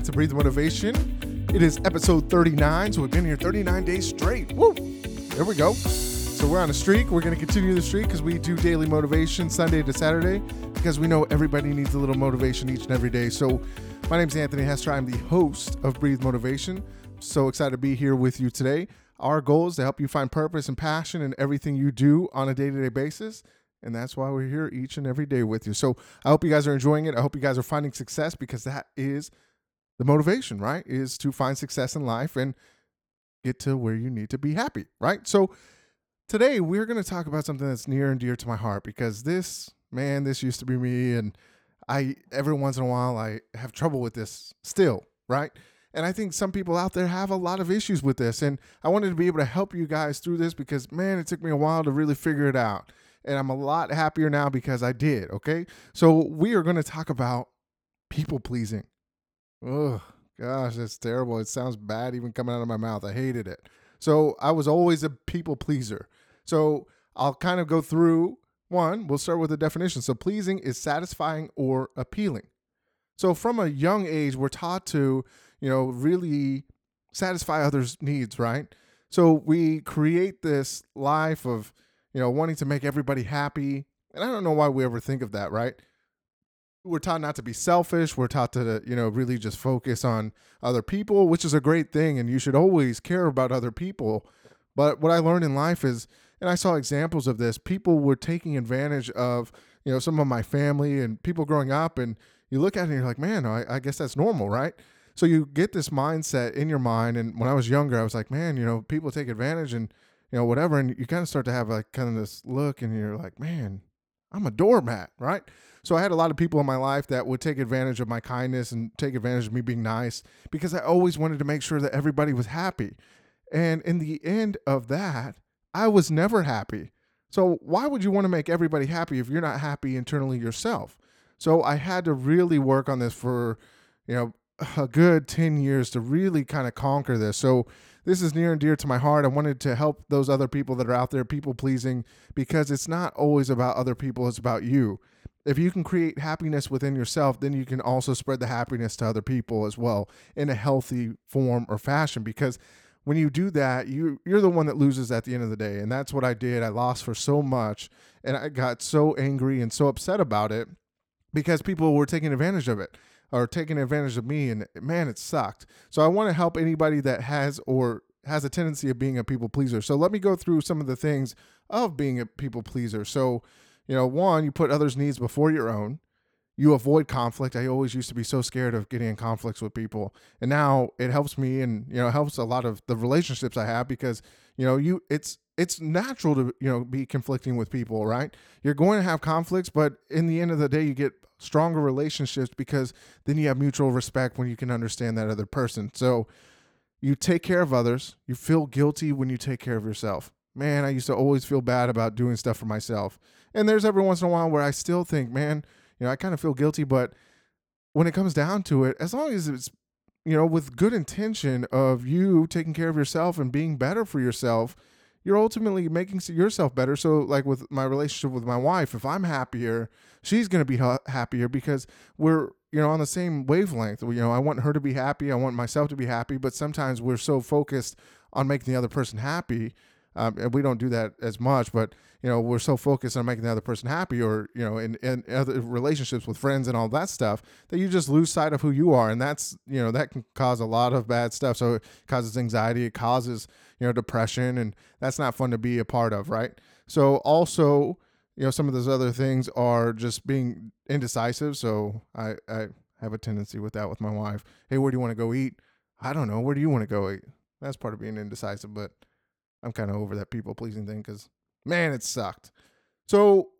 back to Breathe Motivation. It is episode 39, so we've been here 39 days straight. Woo! There we go. So we're on a streak. We're going to continue the streak because we do daily motivation Sunday to Saturday because we know everybody needs a little motivation each and every day. So my name is Anthony Hester. I'm the host of Breathe Motivation. So excited to be here with you today. Our goal is to help you find purpose and passion in everything you do on a day to day basis. And that's why we're here each and every day with you. So I hope you guys are enjoying it. I hope you guys are finding success because that is the motivation, right? Is to find success in life and get to where you need to be happy, right? So today we're going to talk about something that's near and dear to my heart because this, man, this used to be me. And I, every once in a while, I have trouble with this still, right? And I think some people out there have a lot of issues with this. And I wanted to be able to help you guys through this because, man, it took me a while to really figure it out and I'm a lot happier now because I did. Okay. So we are going to talk about people pleasing. Oh, gosh, that's terrible. It sounds bad even coming out of my mouth. I hated it. So I was always a people pleaser. So I'll kind of go through one. We'll start with the definition. So pleasing is satisfying or appealing. So from a young age, we're taught to, you know, really satisfy others' needs, right? So we create this life of, you know, wanting to make everybody happy. And I don't know why we ever think of that, right? We're taught not to be selfish. We're taught to, you know, really just focus on other people, which is a great thing. And you should always care about other people. But what I learned in life is, and I saw examples of this, people were taking advantage of, you know, some of my family and people growing up. And you look at it and you're like, man, I, I guess that's normal, right? So you get this mindset in your mind. And when I was younger, I was like, man, you know, people take advantage and, you know, whatever. And you kind of start to have like kind of this look and you're like, man, I'm a doormat, right? So I had a lot of people in my life that would take advantage of my kindness and take advantage of me being nice because I always wanted to make sure that everybody was happy. And in the end of that, I was never happy. So why would you want to make everybody happy if you're not happy internally yourself? So I had to really work on this for, you know, a good 10 years to really kind of conquer this. So this is near and dear to my heart. I wanted to help those other people that are out there people pleasing because it's not always about other people, it's about you. If you can create happiness within yourself, then you can also spread the happiness to other people as well in a healthy form or fashion because when you do that, you you're the one that loses at the end of the day. And that's what I did. I lost for so much and I got so angry and so upset about it because people were taking advantage of it or taking advantage of me and man it sucked. So i want to help anybody that has or has a tendency of being a people pleaser. So let me go through some of the things of being a people pleaser. So you know one you put others needs before your own. You avoid conflict. I always used to be so scared of getting in conflicts with people. And now it helps me and you know helps a lot of the relationships i have because you know you it's it's natural to you know be conflicting with people right you're going to have conflicts but in the end of the day you get stronger relationships because then you have mutual respect when you can understand that other person. So you take care of others. You feel guilty when you take care of yourself. Man, I used to always feel bad about doing stuff for myself. And there's every once in a while where I still think, man, you know, I kind of feel guilty, but when it comes down to it, as long as it's you know, with good intention of you taking care of yourself and being better for yourself, you're ultimately making yourself better. So, like with my relationship with my wife, if I'm happier, she's going to be ha- happier because we're, you know, on the same wavelength. You know, I want her to be happy. I want myself to be happy. But sometimes we're so focused on making the other person happy. Um, and we don't do that as much, but you know, we're so focused on making the other person happy or, you know, in, in other relationships with friends and all that stuff that you just lose sight of who you are. And that's, you know, that can cause a lot of bad stuff. So it causes anxiety. It causes, you know, depression, and that's not fun to be a part of, right? So also, you know, some of those other things are just being indecisive. So I, I have a tendency with that with my wife. Hey, where do you want to go eat? I don't know. Where do you want to go eat? That's part of being indecisive, but I'm kind of over that people pleasing thing because man, it sucked. So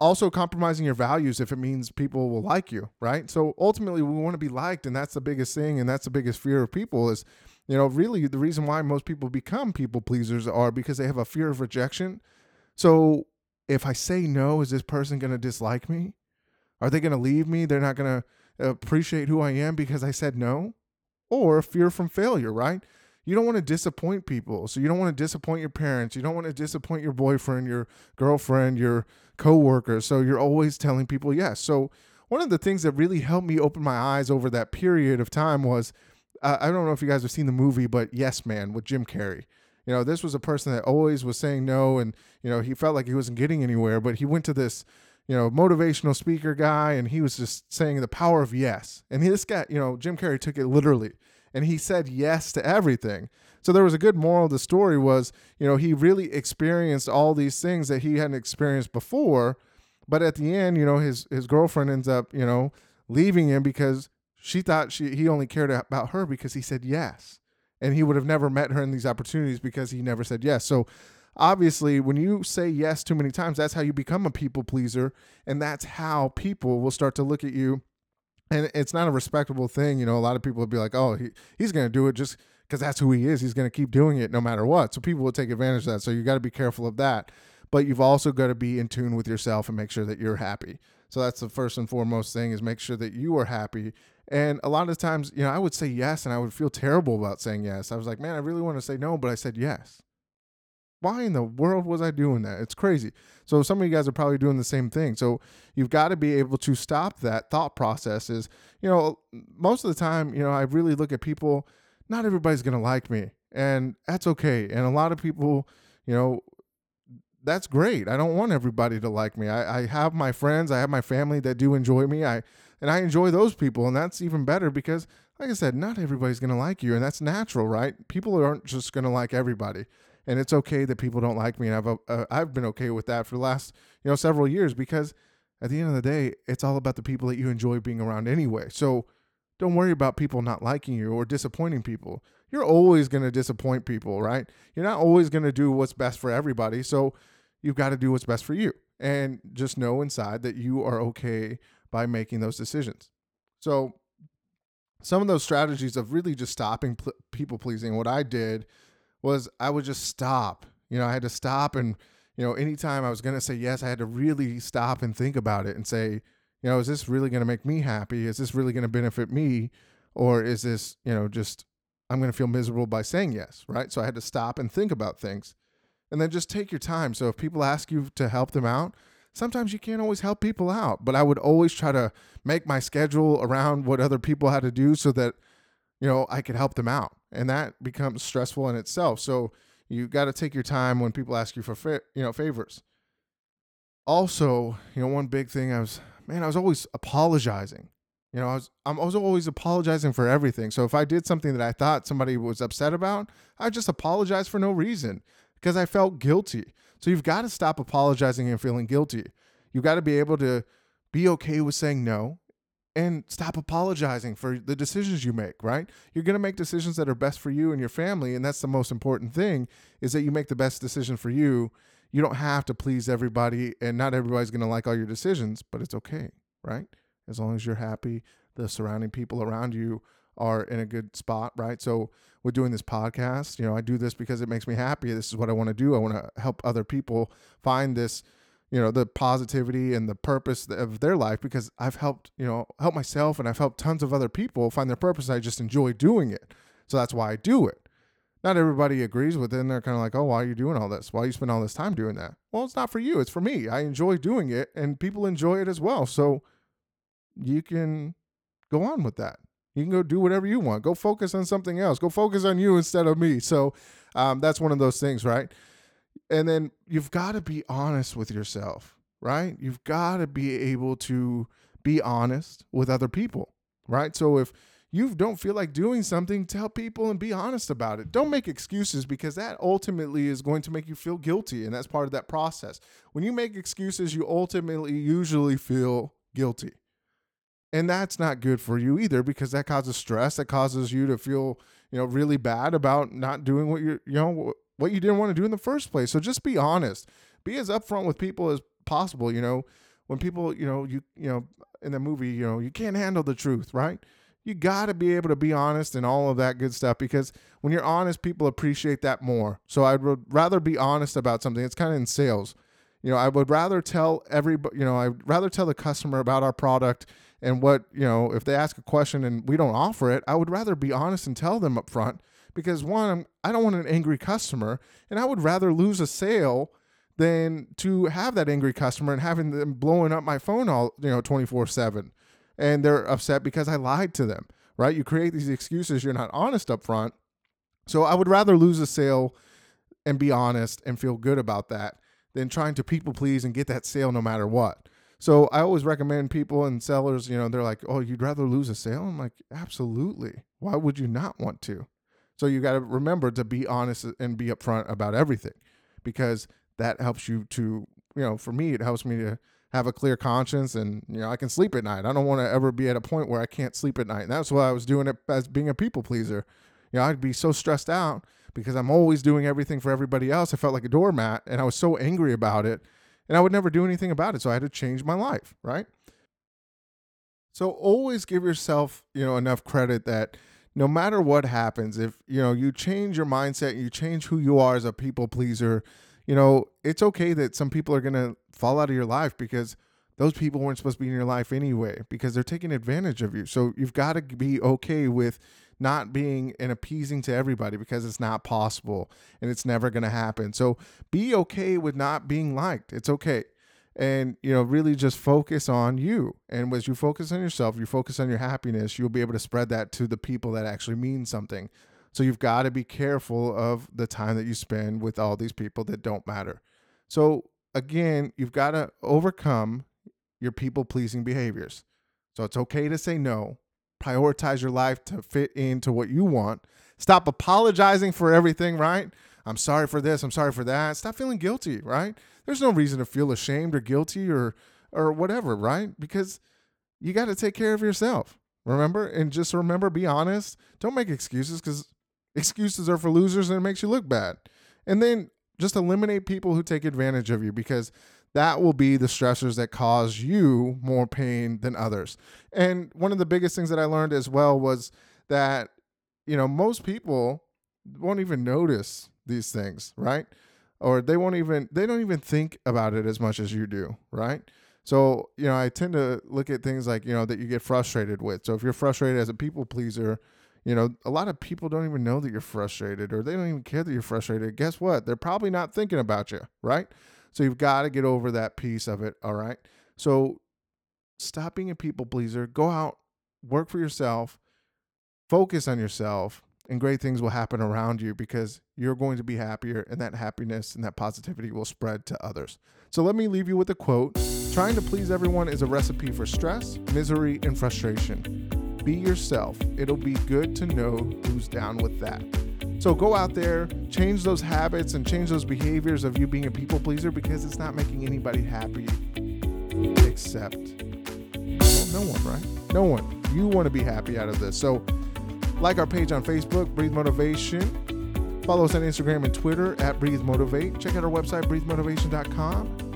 also compromising your values if it means people will like you, right? So ultimately we want to be liked and that's the biggest thing and that's the biggest fear of people is you know, really the reason why most people become people pleasers are because they have a fear of rejection. So if I say no, is this person going to dislike me? Are they going to leave me? They're not going to appreciate who I am because I said no? Or fear from failure, right? You don't want to disappoint people. So you don't want to disappoint your parents. You don't want to disappoint your boyfriend, your girlfriend, your coworker. So you're always telling people yes. So one of the things that really helped me open my eyes over that period of time was uh, I don't know if you guys have seen the movie, but Yes Man with Jim Carrey. You know, this was a person that always was saying no, and you know he felt like he wasn't getting anywhere. But he went to this, you know, motivational speaker guy, and he was just saying the power of yes. And this guy, you know, Jim Carrey took it literally, and he said yes to everything. So there was a good moral of the story was, you know, he really experienced all these things that he hadn't experienced before. But at the end, you know, his his girlfriend ends up, you know, leaving him because she thought she he only cared about her because he said yes. And he would have never met her in these opportunities because he never said yes. So obviously when you say yes too many times, that's how you become a people pleaser. And that's how people will start to look at you. And it's not a respectable thing. You know, a lot of people would be like, oh, he, he's going to do it just because that's who he is. He's going to keep doing it no matter what. So people will take advantage of that. So you got to be careful of that. But you've also got to be in tune with yourself and make sure that you're happy. So that's the first and foremost thing is make sure that you are happy. And a lot of times, you know, I would say yes and I would feel terrible about saying yes. I was like, man, I really want to say no, but I said yes. Why in the world was I doing that? It's crazy. So some of you guys are probably doing the same thing. So you've got to be able to stop that thought process is, you know, most of the time, you know, I really look at people not everybody's to like me, and that's okay. And a lot of people, you know, that's great. I don't want everybody to like me. I, I have my friends, I have my family that do enjoy me. I and I enjoy those people, and that's even better because, like I said, not everybody's gonna like you, and that's natural, right? People aren't just gonna like everybody, and it's okay that people don't like me. And I've uh, I've been okay with that for the last you know several years because at the end of the day, it's all about the people that you enjoy being around anyway. So don't worry about people not liking you or disappointing people. You're always going to disappoint people, right? You're not always going to do what's best for everybody. So you've got to do what's best for you. And just know inside that you are okay by making those decisions. So some of those strategies of really just stopping pl- people pleasing, what I did was I would just stop. You know, I had to stop and, you know, anytime I was going to say yes, I had to really stop and think about it and say, you know, is this really going to make me happy? Is this really going to benefit me? Or is this, you know, just I'm going to feel miserable by saying yes, right? So I had to stop and think about things and then just take your time. So if people ask you to help them out, sometimes you can't always help people out, but I would always try to make my schedule around what other people had to do so that, you know, I could help them out. And that becomes stressful in itself. So you got to take your time when people ask you for, fa- you know, favors. Also, you know, one big thing I was man, I was always apologizing. You know, I was I'm also always apologizing for everything. So if I did something that I thought somebody was upset about, I just apologize for no reason because I felt guilty. So you've got to stop apologizing and feeling guilty. You've got to be able to be okay with saying no and stop apologizing for the decisions you make, right? You're going to make decisions that are best for you and your family, and that's the most important thing is that you make the best decision for you you don't have to please everybody and not everybody's going to like all your decisions, but it's okay, right? As long as you're happy, the surrounding people around you are in a good spot, right? So we're doing this podcast. You know, I do this because it makes me happy. This is what I want to do. I want to help other people find this, you know, the positivity and the purpose of their life because I've helped, you know, help myself and I've helped tons of other people find their purpose. I just enjoy doing it. So that's why I do it. Not everybody agrees with it and they're kind of like oh why are you doing all this? Why you spend all this time doing that? Well it's not for you it's for me. I enjoy doing it and people enjoy it as well. So you can go on with that. You can go do whatever you want. Go focus on something else. Go focus on you instead of me. So um, that's one of those things right and then you've got to be honest with yourself right you've got to be able to be honest with other people right so if you don't feel like doing something, tell people and be honest about it. Don't make excuses because that ultimately is going to make you feel guilty. And that's part of that process. When you make excuses, you ultimately usually feel guilty. And that's not good for you either because that causes stress. That causes you to feel, you know, really bad about not doing what you're, you know, what you didn't want to do in the first place. So just be honest. Be as upfront with people as possible. You know, when people, you know, you, you know, in the movie, you know, you can't handle the truth, right? you got to be able to be honest and all of that good stuff because when you're honest, people appreciate that more. So I would rather be honest about something. It's kind of in sales. You know, I would rather tell every, you know, I'd rather tell the customer about our product and what, you know, if they ask a question and we don't offer it, I would rather be honest and tell them up front because one, I don't want an angry customer and I would rather lose a sale than to have that angry customer and having them blowing up my phone all, you know, 24 7. And they're upset because I lied to them, right? You create these excuses, you're not honest up front. So I would rather lose a sale and be honest and feel good about that than trying to people please and get that sale no matter what. So I always recommend people and sellers, you know, they're like, oh, you'd rather lose a sale? I'm like, absolutely. Why would you not want to? So you got to remember to be honest and be upfront about everything because that helps you to, you know, for me, it helps me to have a clear conscience and, you know, I can sleep at night. I don't want to ever be at a point where I can't sleep at night. And that's why I was doing it as being a people pleaser. You know, I'd be so stressed out because I'm always doing everything for everybody else. I felt like a doormat and I was so angry about it and I would never do anything about it. So I had to change my life, right? So always give yourself, you know, enough credit that no matter what happens, if you know you change your mindset, and you change who you are as a people pleaser, you know, it's okay that some people are gonna fall out of your life because those people weren't supposed to be in your life anyway because they're taking advantage of you. So you've got to be okay with not being and appeasing to everybody because it's not possible and it's never going to happen. So be okay with not being liked. It's okay. And you know, really just focus on you. And as you focus on yourself, you focus on your happiness, you'll be able to spread that to the people that actually mean something. So you've got to be careful of the time that you spend with all these people that don't matter. So again, you've got to overcome your people pleasing behaviors. So it's okay to say no prioritize your life to fit into what you want. Stop apologizing for everything, right? I'm sorry for this, I'm sorry for that. Stop feeling guilty, right? There's no reason to feel ashamed or guilty or or whatever, right? Because you got to take care of yourself. Remember? And just remember be honest. Don't make excuses cuz excuses are for losers and it makes you look bad. And then just eliminate people who take advantage of you because that will be the stressors that cause you more pain than others. And one of the biggest things that I learned as well was that, you know, most people won't even notice these things, right? Or they won't even, they don't even think about it as much as you do, right? So, you know, I tend to look at things like, you know, that you get frustrated with. So if you're frustrated as a people pleaser, you know, a lot of people don't even know that you're frustrated or they don't even care that you're frustrated. Guess what? They're probably not thinking about you, right? So you've got to get over that piece of it. All right. So stop being a people pleaser. Go out, work for yourself, focus on yourself, and great things will happen around you because you're going to be happier, and that happiness and that positivity will spread to others. So let me leave you with a quote Trying to please everyone is a recipe for stress, misery, and frustration. Be yourself. It'll be good to know who's down with that. So go out there, change those habits and change those behaviors of you being a people pleaser because it's not making anybody happy except well, no one, right? No one. You want to be happy out of this. So like our page on Facebook, Breathe Motivation. Follow us on Instagram and Twitter at Breathe Motivate. Check out our website, breathemotivation.com.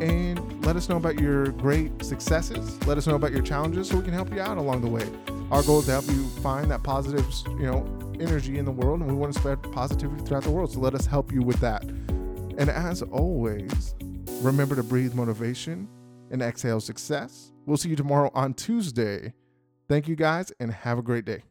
And let us know about your great successes. Let us know about your challenges so we can help you out along the way. Our goal is to help you find that positive, you know, energy in the world and we want to spread positivity throughout the world. So let us help you with that. And as always, remember to breathe motivation and exhale success. We'll see you tomorrow on Tuesday. Thank you guys and have a great day.